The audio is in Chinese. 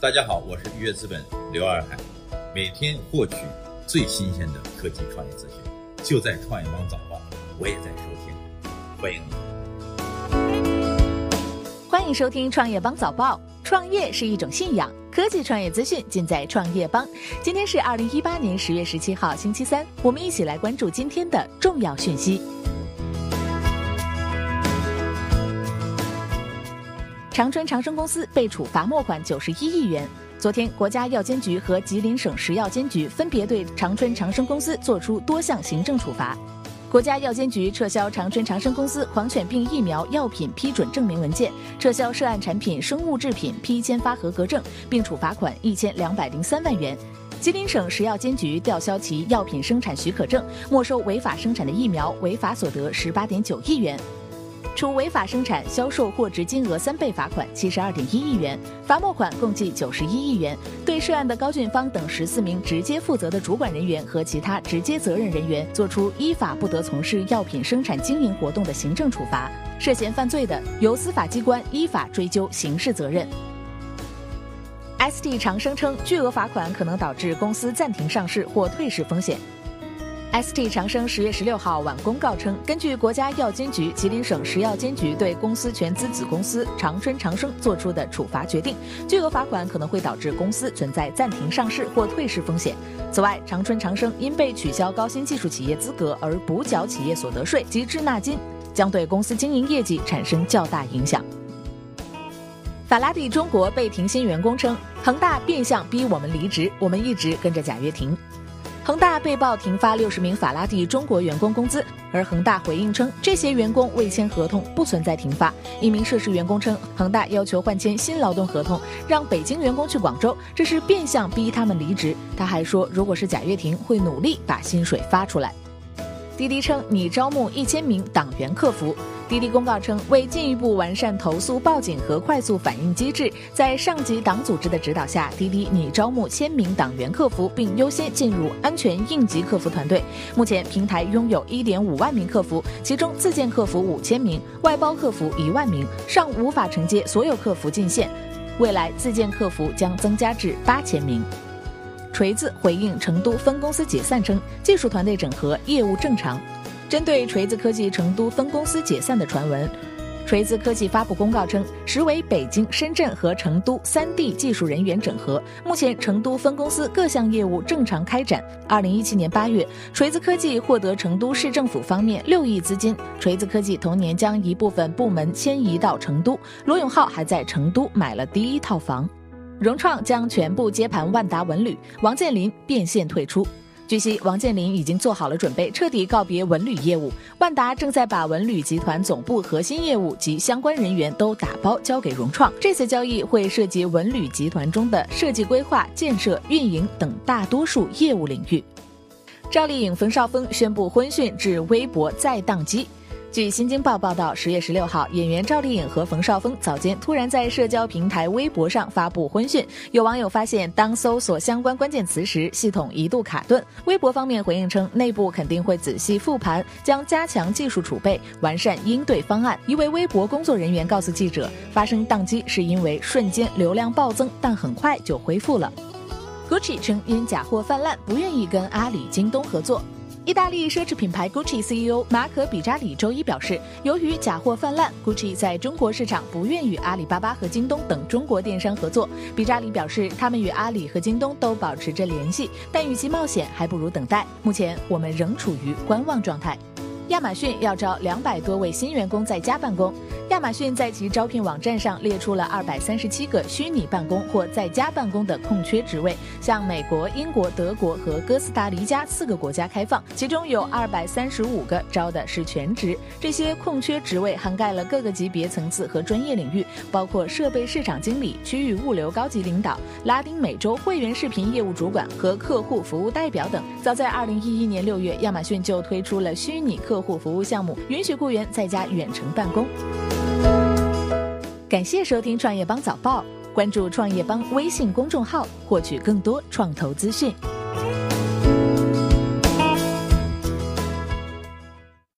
大家好，我是愉悦资本刘二海，每天获取最新鲜的科技创业资讯，就在创业邦早报，我也在收听，欢迎你。欢迎收听创业邦早报。创业是一种信仰，科技创业资讯尽在创业邦。今天是二零一八年十月十七号，星期三，我们一起来关注今天的重要讯息。长春长生公司被处罚没款九十一亿元。昨天，国家药监局和吉林省食药监局分别对长春长生公司作出多项行政处罚。国家药监局撤销长春长生公司狂犬病疫苗药品批准证明文件，撤销涉案产品生物制品批签发合格证，并处罚款一千两百零三万元。吉林省食药监局吊销其药品生产许可证，没收违法生产的疫苗违法所得十八点九亿元。处违法生产、销售货值金额三倍罚款七十二点一亿元，罚没款共计九十一亿元。对涉案的高俊芳等十四名直接负责的主管人员和其他直接责任人员，作出依法不得从事药品生产经营活动的行政处罚。涉嫌犯罪的，由司法机关依法追究刑事责任。ST 长生称，巨额罚款可能导致公司暂停上市或退市风险。ST 长生十月十六号晚公告称，根据国家药监局、吉林省食药监局对公司全资子公司长春长生作出的处罚决定，巨额罚款可能会导致公司存在暂停上市或退市风险。此外，长春长生因被取消高新技术企业资格而补缴企业所得税及滞纳金，将对公司经营业绩产生较大影响。法拉第中国被停薪员工称，恒大变相逼我们离职，我们一直跟着贾跃亭。恒大被曝停发六十名法拉第中国员工工资，而恒大回应称，这些员工未签合同，不存在停发。一名涉事员工称，恒大要求换签新劳动合同，让北京员工去广州，这是变相逼他们离职。他还说，如果是贾跃亭，会努力把薪水发出来。滴滴称拟招募一千名党员客服。滴滴公告称，为进一步完善投诉报警和快速反应机制，在上级党组织的指导下，滴滴拟招募千名党员客服，并优先进入安全应急客服团队。目前，平台拥有一点五万名客服，其中自建客服五千名，外包客服一万名，尚无法承接所有客服进线。未来，自建客服将增加至八千名。锤子回应成都分公司解散称，技术团队整合，业务正常。针对锤子科技成都分公司解散的传闻，锤子科技发布公告称，实为北京、深圳和成都三地技术人员整合。目前，成都分公司各项业务正常开展。二零一七年八月，锤子科技获得成都市政府方面六亿资金，锤子科技同年将一部分部门迁移到成都。罗永浩还在成都买了第一套房。融创将全部接盘万达文旅，王健林变现退出。据悉，王健林已经做好了准备，彻底告别文旅业务。万达正在把文旅集团总部核心业务及相关人员都打包交给融创。这次交易会涉及文旅集团中的设计、规划、建设、运营等大多数业务领域。赵丽颖、冯绍峰宣布婚讯，至微博再宕机。据新京报报道，十月十六号，演员赵丽颖和冯绍峰早间突然在社交平台微博上发布婚讯。有网友发现，当搜索相关关键词时，系统一度卡顿。微博方面回应称，内部肯定会仔细复盘，将加强技术储备，完善应对方案。一位微博工作人员告诉记者，发生宕机是因为瞬间流量暴增，但很快就恢复了。Gucci 称，因假货泛滥，不愿意跟阿里、京东合作。意大利奢侈品牌 Gucci CEO 马可比扎里周一表示，由于假货泛滥，Gucci 在中国市场不愿与阿里巴巴和京东等中国电商合作。比扎里表示，他们与阿里和京东都保持着联系，但与其冒险，还不如等待。目前，我们仍处于观望状态。亚马逊要招两百多位新员工在家办公。亚马逊在其招聘网站上列出了二百三十七个虚拟办公或在家办公的空缺职位，向美国、英国、德国和哥斯达黎加四个国家开放，其中有二百三十五个招的是全职。这些空缺职位涵盖了各个级别、层次和专业领域，包括设备市场经理、区域物流高级领导、拉丁美洲会员视频业务主管和客户服务代表等。早在二零一一年六月，亚马逊就推出了虚拟客客户服务项目，允许雇员在家远程办公。感谢收听创业邦早报，关注创业邦微信公众号，获取更多创投资讯。